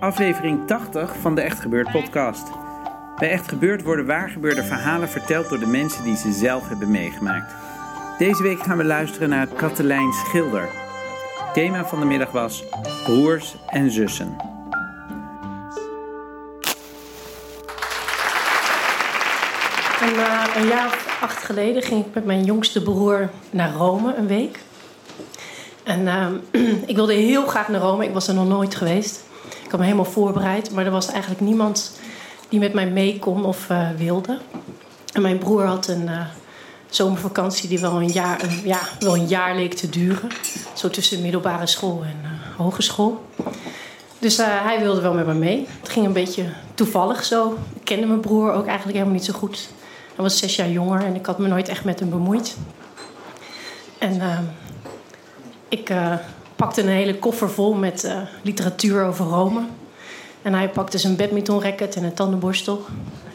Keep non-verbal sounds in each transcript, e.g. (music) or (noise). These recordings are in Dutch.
Aflevering 80 van de Echt Gebeurd podcast. Bij Echt Gebeurd worden waargebeurde verhalen verteld door de mensen die ze zelf hebben meegemaakt. Deze week gaan we luisteren naar Katelijn Schilder. Thema van de middag was broers en zussen. En, eh, een jaar of acht geleden ging ik met mijn jongste broer naar Rome een week. En ehm, (clears throat) ik wilde heel graag naar Rome. Ik was er nog nooit geweest. Ik had me helemaal voorbereid. Maar er was eigenlijk niemand die met mij mee kon of eh, wilde. En mijn broer had een eh, zomervakantie die wel een, jaar, ja, wel een jaar leek te duren. Zo tussen middelbare school en eh, hogeschool. Dus hij wilde wel met me mee. Het ging een beetje toevallig zo. Ik kende mijn broer ook eigenlijk helemaal niet zo goed. Hij was zes jaar jonger en ik had me nooit echt met hem bemoeid. En eh, ik pakte een hele koffer vol met eh, literatuur over Rome. En hij pakte zijn badmintonracket en een tandenborstel.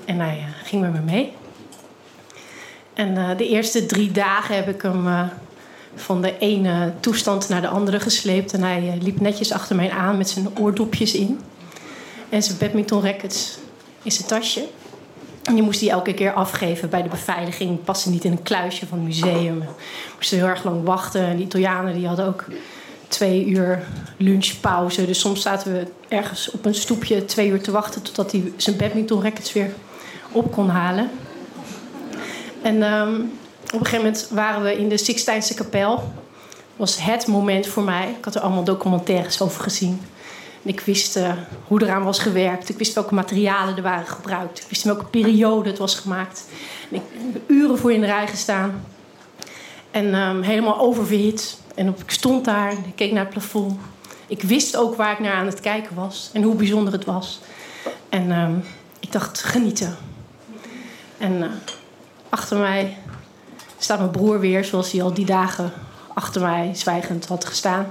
En hij eh, ging met me mee. En eh, de eerste drie dagen heb ik hem van de ene toestand naar de andere gesleept. En hij liep netjes achter mij aan met zijn oordopjes in. En zijn badmintonrackets in zijn tasje. En die moest hij elke keer afgeven bij de beveiliging. Paste niet in een kluisje van het museum. Moesten heel erg lang wachten. En die Italianen die hadden ook twee uur lunchpauze. Dus soms zaten we ergens op een stoepje twee uur te wachten... totdat hij zijn badmintonrackets weer op kon halen. En ehm, op een gegeven moment waren we in de Sixtijnse kapel. was het moment voor mij. Ik had er allemaal documentaires over gezien. En ik wist eh, hoe eraan was gewerkt. Ik wist welke materialen er waren gebruikt. Ik wist welke periode het was gemaakt. Ik heb uren voor in de rij gestaan. En ehm, helemaal oververhit. En op, ik stond daar ik keek naar het plafond. Ik wist ook waar ik naar aan het kijken was. En hoe bijzonder het was. En ehm, ik dacht, genieten. En eh, achter mij staat mijn broer weer, zoals hij al die dagen achter mij zwijgend had gestaan.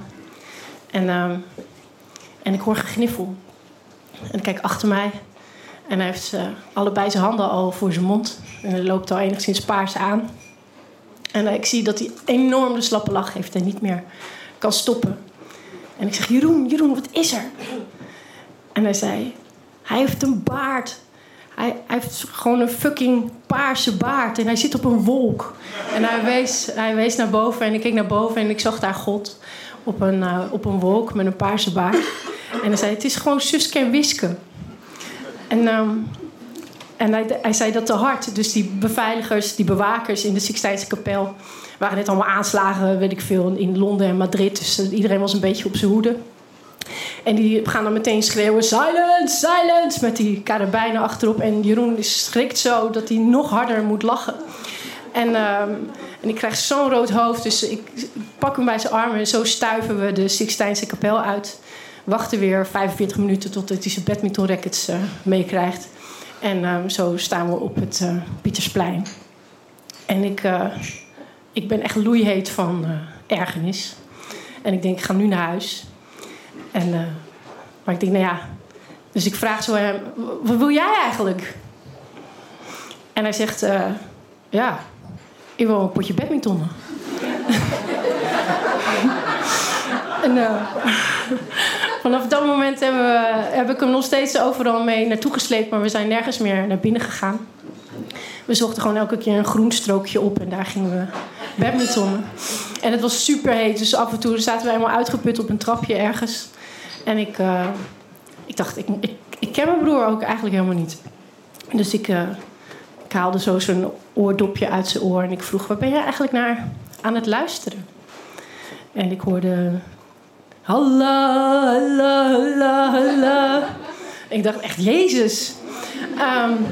En, ehm, en ik hoor gegniffel. En ik kijk achter mij. En hij heeft eh, allebei zijn handen al voor zijn mond. En hij loopt al enigszins paars aan. En eh, ik zie dat hij enorm de slappe lach heeft en niet meer kan stoppen. En ik zeg, Jeroen, Jeroen, wat is er? En hij zei, hij heeft een baard. Hij, hij heeft gewoon een fucking paarse baard. En hij zit op een wolk. En hij wees, hij wees naar boven. En ik keek naar boven en ik zag daar God. Op een, eh, op een wolk met een paarse baard. En hij zei, het is gewoon Suske en Wiske. En, ehm, en hij, zei dat te hard. Dus die beveiligers, die bewakers in de Sixtijnse kapel... waren net allemaal aanslagen, weet ik veel, in Londen en Madrid. Dus eh, iedereen was een beetje op zijn hoede. En die gaan dan meteen schreeuwen: silence, silence! Met die karabijnen achterop. En Jeroen schrikt zo dat hij nog harder moet lachen. En, ehm, en ik krijg zo'n rood hoofd, dus ik, pak hem bij zijn armen. En zo stuiven we de Sixtijnse kapel uit. Wachten weer 45 minuten totdat hij zijn badmintonrackets eh meekrijgt. En ehm, zo staan we op het eh, Pietersplein. En ik, eh, ik ben echt loeiheet van eh, ergernis. En ik denk, ik ga nu naar huis. En, maar ik denk, nou ja. Dus ik vraag zo hem: wat wil jij eigenlijk? En hij zegt: Ja, ik wil een potje badmintonnen. (laughs) en vanaf dat moment heb ik hem nog steeds overal mee naartoe gesleept, maar we zijn nergens meer naar binnen gegaan. We zochten gewoon elke keer een groen strookje op en daar gingen we badmintonnen. En het was super heet, dus af en toe zaten we helemaal uitgeput op een trapje ergens. En ik, eh, ik dacht, ik, ik, ik ken mijn broer ook eigenlijk helemaal niet. Dus ik, eh, ik haalde zo zijn oordopje uit zijn oor en ik vroeg: Waar ben jij eigenlijk naar aan het luisteren. En ik hoorde. Halla, halla, halla, halla. Ik dacht echt, Jezus. (laughs) Um,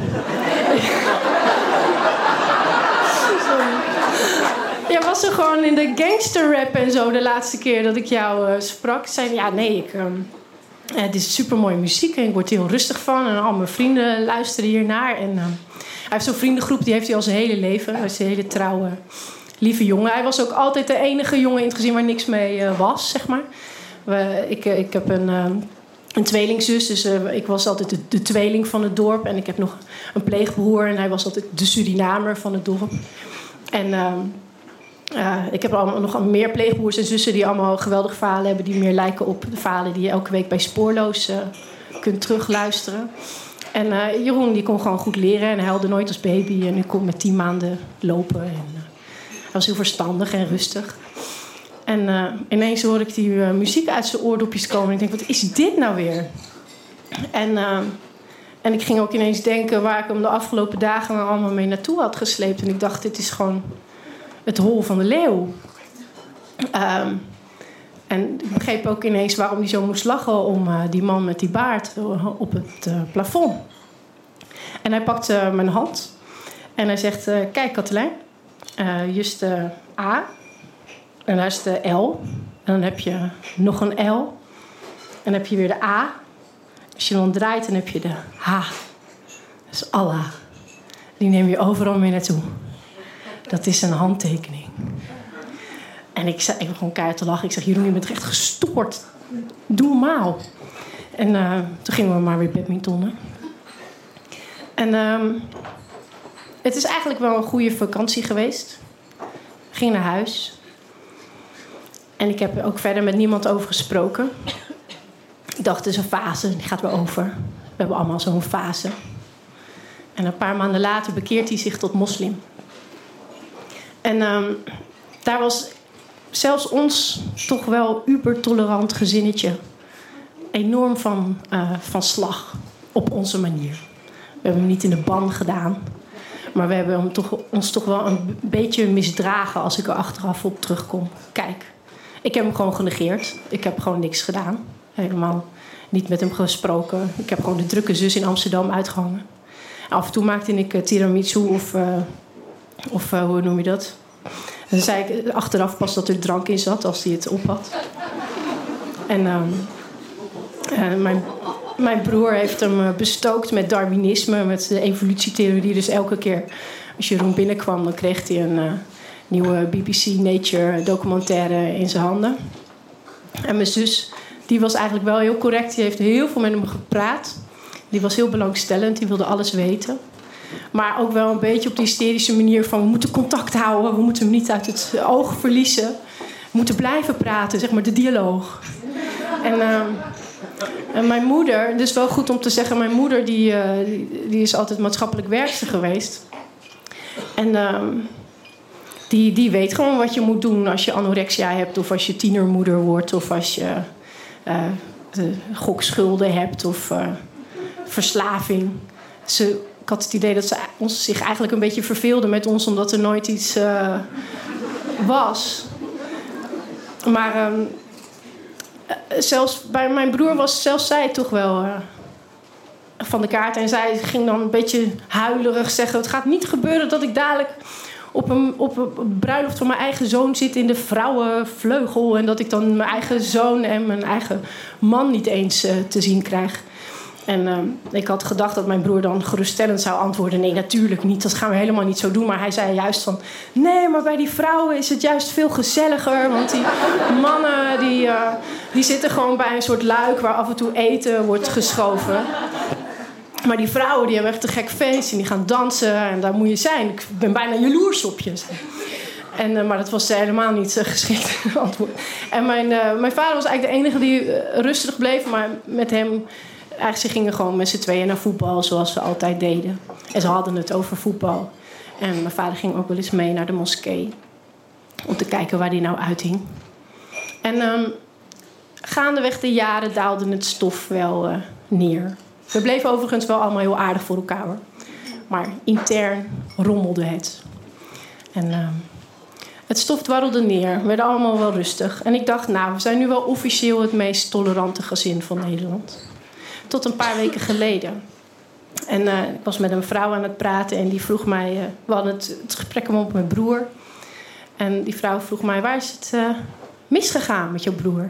Jij was er gewoon in de gangster rap en zo de laatste keer dat ik jou uh, sprak. Zei ja, nee, ik, um, het is super mooie muziek en ik word er heel rustig van. En al mijn vrienden luisteren hiernaar. En uh, hij heeft zo'n vriendengroep, die heeft hij al zijn hele leven. Hij is een hele trouwe, lieve jongen. Hij was ook altijd de enige jongen in het gezin waar niks mee uh, was, zeg maar. Ik, ik heb een een tweelingzus. Dus uh, ik was altijd de, tweeling van het dorp. En ik heb nog een pleegbroer. En hij was altijd de Surinamer van het dorp. En uh, uh, ik heb allemaal nog meer pleegbroers en zussen... die allemaal geweldige verhalen hebben... die meer lijken op de verhalen die je elke week bij Spoorloos kunt terugluisteren. En Jeroen die kon gewoon goed leren. En hij nooit als baby. En nu kon met tien maanden lopen. En, hij was heel verstandig en rustig. En uh, ineens hoor ik die uh, muziek uit zijn oordopjes komen. En ik denk, wat is dit nou weer? En, uh, en ik ging ook ineens denken waar ik hem de afgelopen dagen allemaal mee naartoe had gesleept. En ik dacht, dit is gewoon het hol van de leeuw. Um, en ik begreep ook ineens waarom hij zo moest lachen om die man met die baard op het plafond. En hij pakte mijn hand en hij zegt: Kijk, Katelijn, just A en daar is de L. En dan heb je nog een L. En dan heb je weer de A. Als je dan draait, dan heb je de H. Dat is Allah. Die neem je overal mee naartoe. Dat is een handtekening. En ik, zei, ik begon keihard te lachen. Ik zeg, Jeroen, je bent echt gestoord. Doe normaal. En uh, toen gingen we maar weer badmintonnen. En uh, het is eigenlijk wel een goede vakantie geweest. Ging naar huis. En ik heb er ook verder met niemand over gesproken. Ik dacht, het is een fase, die gaat weer over. We hebben allemaal zo'n fase. En een paar maanden later bekeert hij zich tot moslim. En um, daar was zelfs ons toch wel ubertolerant gezinnetje enorm van, uh, van slag op onze manier. We hebben hem niet in de ban gedaan. Maar we hebben hem toch, ons toch wel een beetje misdragen als ik er achteraf op terugkom. Kijk, ik heb hem gewoon genegeerd. Ik heb gewoon niks gedaan. Helemaal niet met hem gesproken. Ik heb gewoon de drukke zus in Amsterdam uitgehangen. Af en toe maakte ik uh, tiramisu of, uh, of uh, hoe noem je dat? En dan zei ik achteraf pas dat er drank in zat als hij het op had. En ehm, mijn, mijn broer heeft hem bestookt met Darwinisme, met de evolutietheorie. Dus elke keer als Jeroen binnenkwam, dan kreeg hij een nieuwe BBC Nature documentaire in zijn handen. En mijn zus, die was eigenlijk wel heel correct. Die heeft heel veel met hem gepraat. Die was heel belangstellend, die wilde alles weten. Maar ook wel een beetje op die hysterische manier van... we moeten contact houden, we moeten hem niet uit het oog verliezen. We moeten blijven praten, zeg maar, de dialoog. En, uh, en mijn moeder, dus wel goed om te zeggen... mijn moeder die, uh, die, is altijd maatschappelijk werkster geweest. En... Uh, die, die weet gewoon wat je moet doen als je anorexia hebt, of als je tienermoeder wordt, of als je uh, gokschulden hebt of uh, verslaving. Ze, ik had het idee dat ze ons, zich eigenlijk een beetje verveelde met ons, omdat er nooit iets was. Maar um, zelfs bij mijn broer was zelfs zij toch wel van de kaart. En zij ging dan een beetje huilerig zeggen: Het gaat niet gebeuren dat ik dadelijk op een, op bruiloft van mijn eigen zoon zit in de vrouwenvleugel. En dat ik dan mijn eigen zoon en mijn eigen man niet eens uh, te zien krijg. En uh, ik had gedacht dat mijn broer dan geruststellend zou antwoorden: Nee, natuurlijk niet. Dat gaan we helemaal niet zo doen. Maar hij zei juist van: Nee, maar bij die vrouwen is het juist veel gezelliger. Want die mannen die, uh, die zitten gewoon bij een soort luik waar af en toe eten wordt geschoven. Maar die vrouwen die hebben echt een gek feest en die gaan dansen en daar moet je zijn. Ik ben bijna jaloers op je. En, uh, maar dat was helemaal niet uh, geschikt (laughs) antwoord. En mijn, uh, mijn vader was eigenlijk de enige die rustig bleef, maar met hem. Eigenlijk, ze gingen gewoon met z'n tweeën naar voetbal, zoals ze altijd deden. En ze hadden het over voetbal. En mijn vader ging ook wel eens mee naar de moskee. Om te kijken waar die nou uithing. En um, gaandeweg de jaren daalde het stof wel neer. We bleven overigens wel allemaal heel aardig voor elkaar. Maar intern rommelde het. En uh, Het stof dwarrelde neer, we werden allemaal wel rustig. En ik dacht, nou, we zijn nu wel officieel het meest tolerante gezin van Nederland. Tot een paar weken geleden. En uh, ik was met een vrouw aan het praten en die vroeg mij... Uh, we hadden het, het gesprek om op mijn broer. En die vrouw vroeg mij, waar is het uh, misgegaan met jouw broer?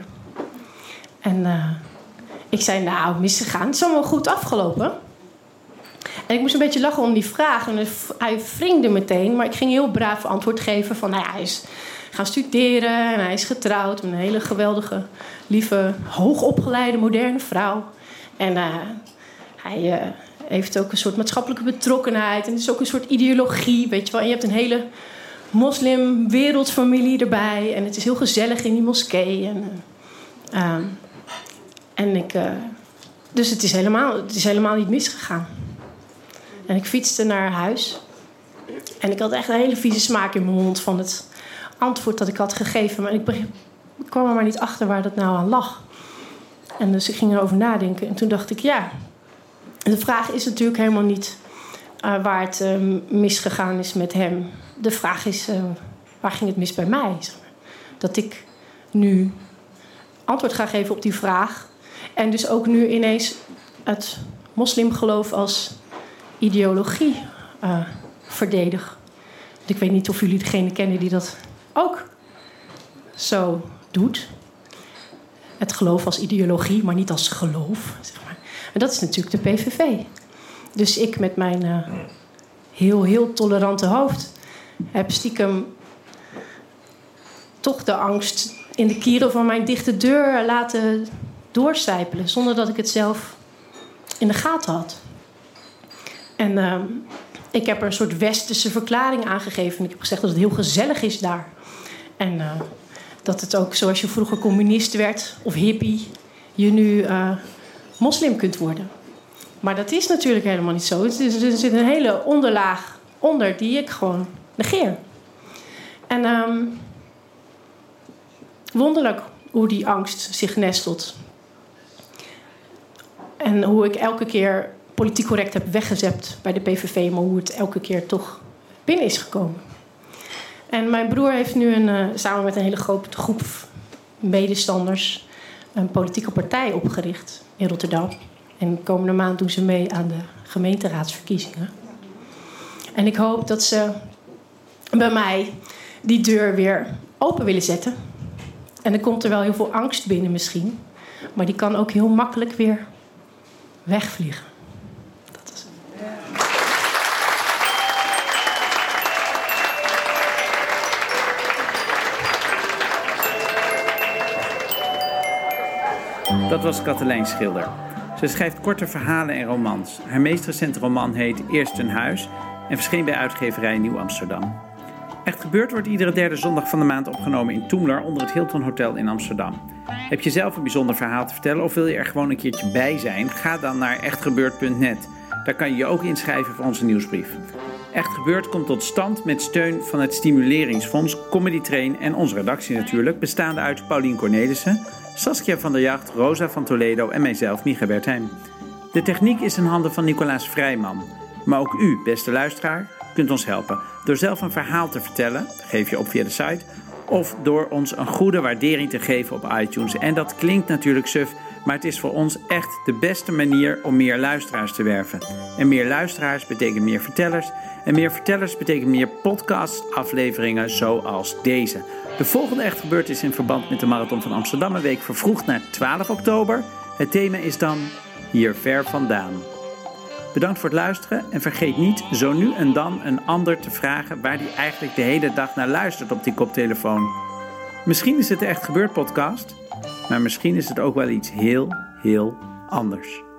En ik zei, nou, misgegaan. Het is allemaal goed afgelopen. En ik moest een beetje lachen om die vraag. En hij wringde meteen, maar ik ging heel braaf antwoord geven van... Nou ja, hij is gaan studeren en hij is getrouwd met een hele geweldige, lieve, hoogopgeleide, moderne vrouw. En uh, hij uh, heeft ook een soort maatschappelijke betrokkenheid. En het is ook een soort ideologie, weet je wel. En je hebt een hele moslim-wereldfamilie erbij. En het is heel gezellig in die moskee. En, uh, en ik... dus het is, helemaal, het is helemaal niet misgegaan. En ik fietste naar huis. En ik had echt een hele vieze smaak in mijn mond van het antwoord dat ik had gegeven. Maar ik, ik kwam er maar niet achter waar dat nou aan lag. En dus ik ging erover nadenken. En toen dacht ik, ja, de vraag is natuurlijk helemaal niet uh, waar het uh, misgegaan is met hem. De vraag is, waar ging het mis bij mij? Dat ik nu antwoord ga geven op die vraag. En dus ook nu ineens het moslimgeloof als ideologie uh, verdedig. Ik weet niet of jullie degene kennen die dat ook zo doet. Het geloof als ideologie, maar niet als geloof. Zeg maar. En dat is natuurlijk de PVV. Dus ik met mijn uh, heel, heel tolerante hoofd heb stiekem toch de angst in de kieren van mijn dichte deur laten doorcijpelen. Zonder dat ik het zelf in de gaten had. En uh, ik heb er een soort westerse verklaring aangegeven. Ik heb gezegd dat het heel gezellig is daar. En uh, dat het ook zoals je vroeger communist werd of hippie, je nu uh, moslim kunt worden. Maar dat is natuurlijk helemaal niet zo. Er zit een hele onderlaag onder die ik gewoon negeer. En um, wonderlijk hoe die angst zich nestelt. En hoe ik elke keer politiek correct heb weggezept bij de PVV, maar hoe het elke keer toch binnen is gekomen. En mijn broer heeft nu een, uh, samen met een hele grote groep medestanders een politieke partij opgericht in Rotterdam. En komende maand doen ze mee aan de gemeenteraadsverkiezingen. En ik hoop dat ze bij mij die deur weer open willen zetten. En dan komt er wel heel veel angst binnen misschien. Maar die kan ook heel makkelijk weer wegvliegen. Dat was Katelijn Schilder. Ze schrijft korte verhalen en romans. Haar meest recente roman heet Eerst een huis en verscheen bij uitgeverij Nieuw Amsterdam. Echt gebeurd wordt iedere derde zondag van de maand opgenomen in Toemler onder het Hilton Hotel in Amsterdam. Heb je zelf een bijzonder verhaal te vertellen of wil je er gewoon een keertje bij zijn? Ga dan naar echtgebeurd.net. Daar kan je je ook inschrijven voor onze nieuwsbrief. Echt Gebeurd komt tot stand met steun van het Stimuleringsfonds, Comedy Train en onze redactie natuurlijk, bestaande uit Paulien Cornelissen, Saskia van der Jacht, Rosa van Toledo en mijzelf, Micha Bertheim. De techniek is in handen van Nicolaas Vrijman. Maar ook u, beste luisteraar, kunt ons helpen door zelf een verhaal te vertellen, geef je op via de site, of door ons een goede waardering te geven op iTunes. En dat klinkt natuurlijk suf, maar het is voor ons echt de beste manier om meer luisteraars te werven. En meer luisteraars betekent meer vertellers. En meer vertellers betekent meer podcast-afleveringen zoals deze. De volgende Echt Gebeurd is in verband met de Marathon van Amsterdam een week vervroegd naar 12 oktober. Het thema is dan Hier ver vandaan. Bedankt voor het luisteren en vergeet niet zo nu en dan een ander te vragen waar die eigenlijk de hele dag naar luistert op die koptelefoon. Misschien is het de Echt Gebeurd podcast, maar misschien is het ook wel iets heel, heel anders.